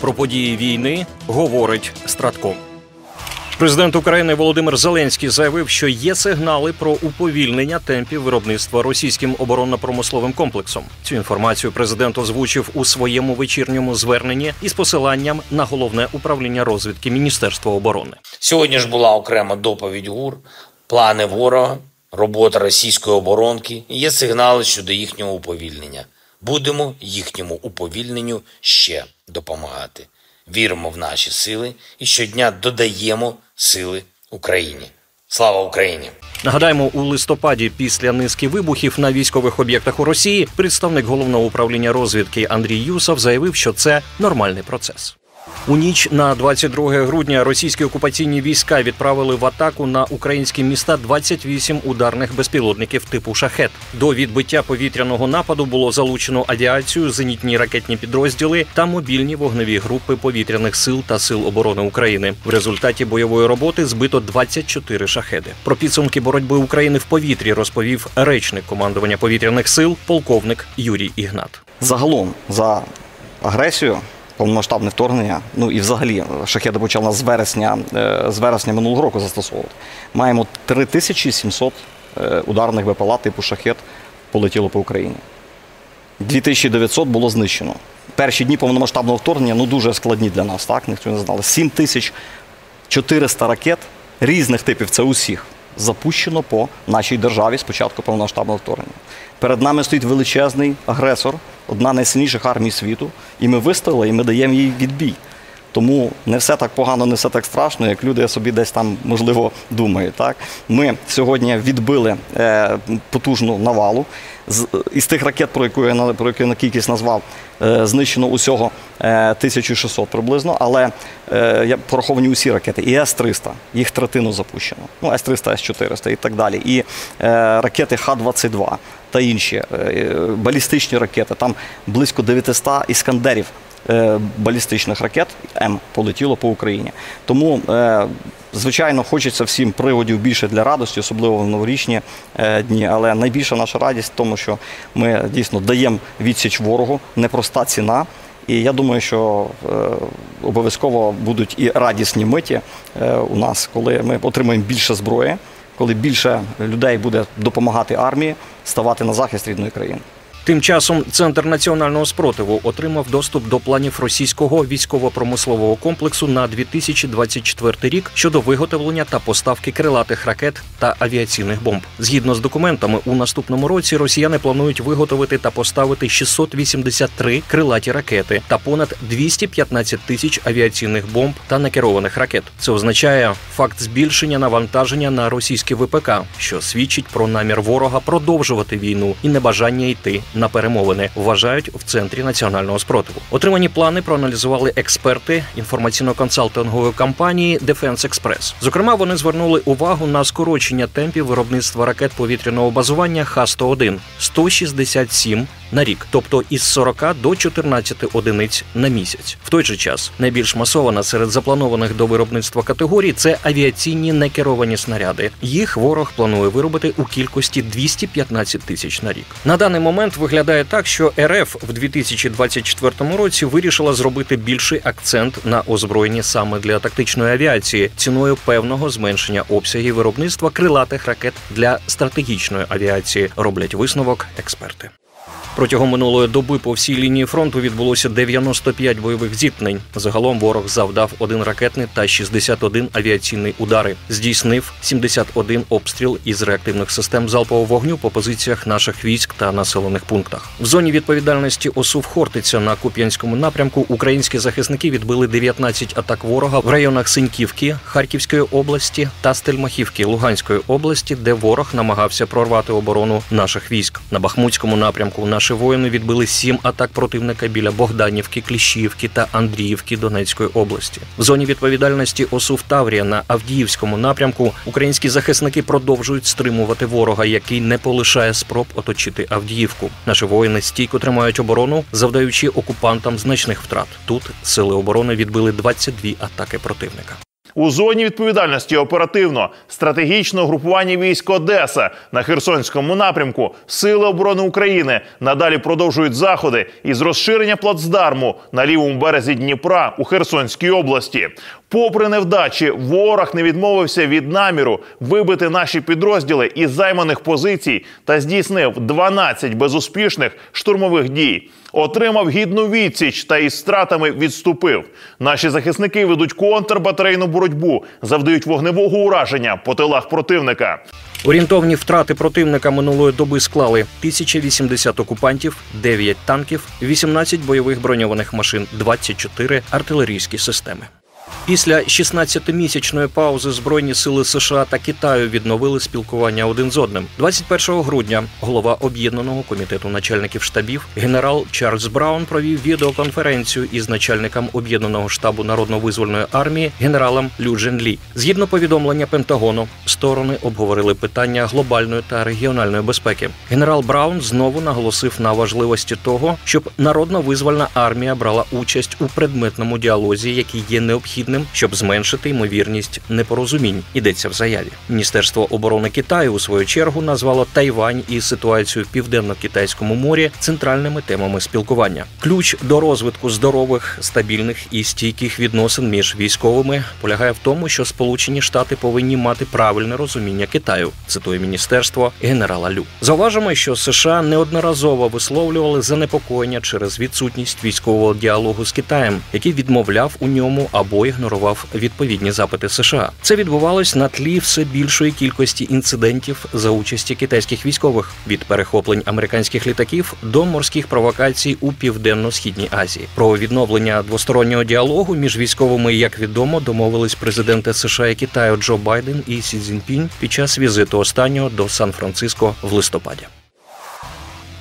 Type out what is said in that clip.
Про події війни говорить Стратком. Президент України Володимир Зеленський заявив, що є сигнали про уповільнення темпів виробництва російським оборонно-промисловим комплексом. Цю інформацію президент озвучив у своєму вечірньому зверненні із посиланням на головне управління розвідки Міністерства оборони. Сьогодні ж була окрема доповідь ГУР, плани ворога, робота російської оборонки. Є сигнали щодо їхнього уповільнення. Будемо їхньому уповільненню ще допомагати. Віримо в наші сили і щодня додаємо сили Україні. Слава Україні! Нагадаємо, у листопаді після низки вибухів на військових об'єктах у Росії представник головного управління розвідки Андрій Юсов заявив, що це нормальний процес. У ніч на 22 грудня російські окупаційні війська відправили в атаку на українські міста 28 ударних безпілотників типу шахет. До відбиття повітряного нападу було залучено авіацію, зенітні ракетні підрозділи та мобільні вогневі групи повітряних сил та сил оборони України. В результаті бойової роботи збито 24 шахеди. Про підсумки боротьби України в повітрі розповів речник командування повітряних сил, полковник Юрій Ігнат. Загалом за агресію, повномасштабне вторгнення, ну і взагалі шахеди почали нас з вересня, е, з вересня минулого року застосовувати. Маємо 3700 е, ударних БПЛА типу шахет полетіло по Україні. 2900 було знищено. Перші дні повномасштабного вторгнення ну дуже складні для нас, так? Ніхто не знали. 7400 ракет різних типів, це усіх, запущено по нашій державі з початку повномасштабного вторгнення. Перед нами стоїть величезний агресор, одна найсильніших армій світу, і ми виставили, і ми даємо їй відбій. Тому не все так погано, не все так страшно, як люди собі десь там можливо думають. Так ми сьогодні відбили е, потужну навалу. З із тих ракет, про яку я на- про яку я на кількість назвав, е, знищено усього е, 1600 приблизно. Але е, я пораховані усі ракети, і С-300, їх третину запущено. Ну, С-300, С-400 і так далі. І е, ракети Х-22 та інші е, балістичні ракети. Там близько 900 іскандерів е, балістичних ракет М полетіло по Україні. Тому, е, звичайно, хочеться всім приводів більше для радості, особливо в новорічні е, дні. Але найбільша наша радість в тому, що ми дійсно даємо відсіч ворогу, непроста ціна. І я думаю, що е, обов'язково будуть і радісні миті е, у нас, коли ми отримаємо більше зброї, коли більше людей буде допомагати армії ставати на захист рідної країни. Тим часом Центр національного спротиву отримав доступ до планів російського військово-промислового комплексу на 2024 рік щодо виготовлення та поставки крилатих ракет та авіаційних бомб. Згідно з документами, у наступному році росіяни планують виготовити та поставити 683 крилаті ракети та понад 215 тисяч авіаційних бомб та накерованих ракет. Це означає факт збільшення навантаження на російське ВПК, що свідчить про намір ворога продовжувати війну і небажання йти на перемовини. Вважають в центрі національного спротиву. Отримані плани проаналізували експерти інформаційно-консалтингової компанії Defense Express. Зокрема, вони звернули увагу на скорочення темпів виробництва ракет повітряного базування Х-101 – 167 на рік, тобто із 40 до 14 одиниць на місяць. В той же час найбільш масована серед запланованих до виробництва категорій це авіаційні некеровані снаряди. Їх ворог планує виробити у кількості 215 тисяч на рік. На даний момент виглядає так, що РФ в 2024 році вирішила зробити більший акцент на озброєнні саме для тактичної авіації ціною певного зменшення обсягів виробництва крилатих ракет для стратегічної авіації. Роблять висновок експерти. Протягом минулої доби по всій лінії фронту відбулося 95 бойових зіткнень. Загалом ворог завдав один ракетний та 61 авіаційний удари. Здійснив 71 обстріл із реактивних систем залпового вогню по позиціях наших військ та населених пунктах. В зоні відповідальності ОСУВ Хортиця на Куп'янському напрямку українські захисники відбили 19 атак ворога в районах Синьківки, Харківської області та Стельмахівки Луганської області, де ворог намагався прорвати оборону наших військ. На Бахмутському напрямку наші воїни відбили сім атак противника біля Богданівки, Кліщівки та Андріївки Донецької області. В зоні відповідальності ОСУВ Таврія на Авдіївському напрямку українські захисники продовжують стримувати ворога, який не полишає спроб оточити Авдіївку. Наші воїни стійко тримають оборону, завдаючи окупантам значних втрат. Тут сили оборони відбили 22 атаки противника. У зоні відповідальності оперативно. Стратегічного групування військ Одеса на Херсонському напрямку. Сили оборони України. Надалі продовжують заходи із розширення плацдарму на лівому березі Дніпра у Херсонській області. Попри невдачі, ворог не відмовився від наміру вибити наші підрозділи із займаних позицій та здійснив 12 безуспішних штурмових дій. Отримав гідну відсіч та із стратами відступив. Наші захисники ведуть контрбатарейну боротьбу, завдають вогневого ураження по тилах противника. Орієнтовні втрати противника минулої доби склали 1080 окупантів, 9 танків, 18 бойових броньованих машин, 24 артилерійські системи. Після 16-місячної паузи Збройні сили США та Китаю відновили спілкування один з одним. 21 грудня голова об'єднаного комітету начальників штабів генерал Чарльз Браун провів відеоконференцію із начальником об'єднаного штабу народно-визвольної армії генералом Лю Джен Лі. Згідно повідомлення Пентагону, сторони обговорили питання глобальної та регіональної безпеки. Генерал Браун знову наголосив на важливості того, щоб народно-визвольна армія брала участь у предметному діалозі, який є необхідним, щоб зменшити ймовірність непорозумінь. Йдеться в заяві. Міністерство оборони Китаю у свою чергу назвало Тайвань і ситуацію в південно-китайському морі центральними темами спілкування. Ключ до розвитку здорових, стабільних і стійких відносин між військовими полягає в тому, що Сполучені Штати повинні мати правильне розуміння Китаю. Цитує міністерство генерала Лю. Зауважимо, що США неодноразово висловлювали занепокоєння через відсутність військового діалогу з Китаєм, який відмовляв у ньому або ігнорував відповідні запити США. Це відбувалось на тлі все більшої кількості інцидентів за участі китайських військових від перехоплень американських літаків до морських провокацій у південно-східній Азії. Про відновлення двостороннього діалогу між військовими, як відомо, домовились президенти США і Китаю Джо Байден і Сі Цзіньпінь під час візиту останнього до Сан-Франциско в листопаді.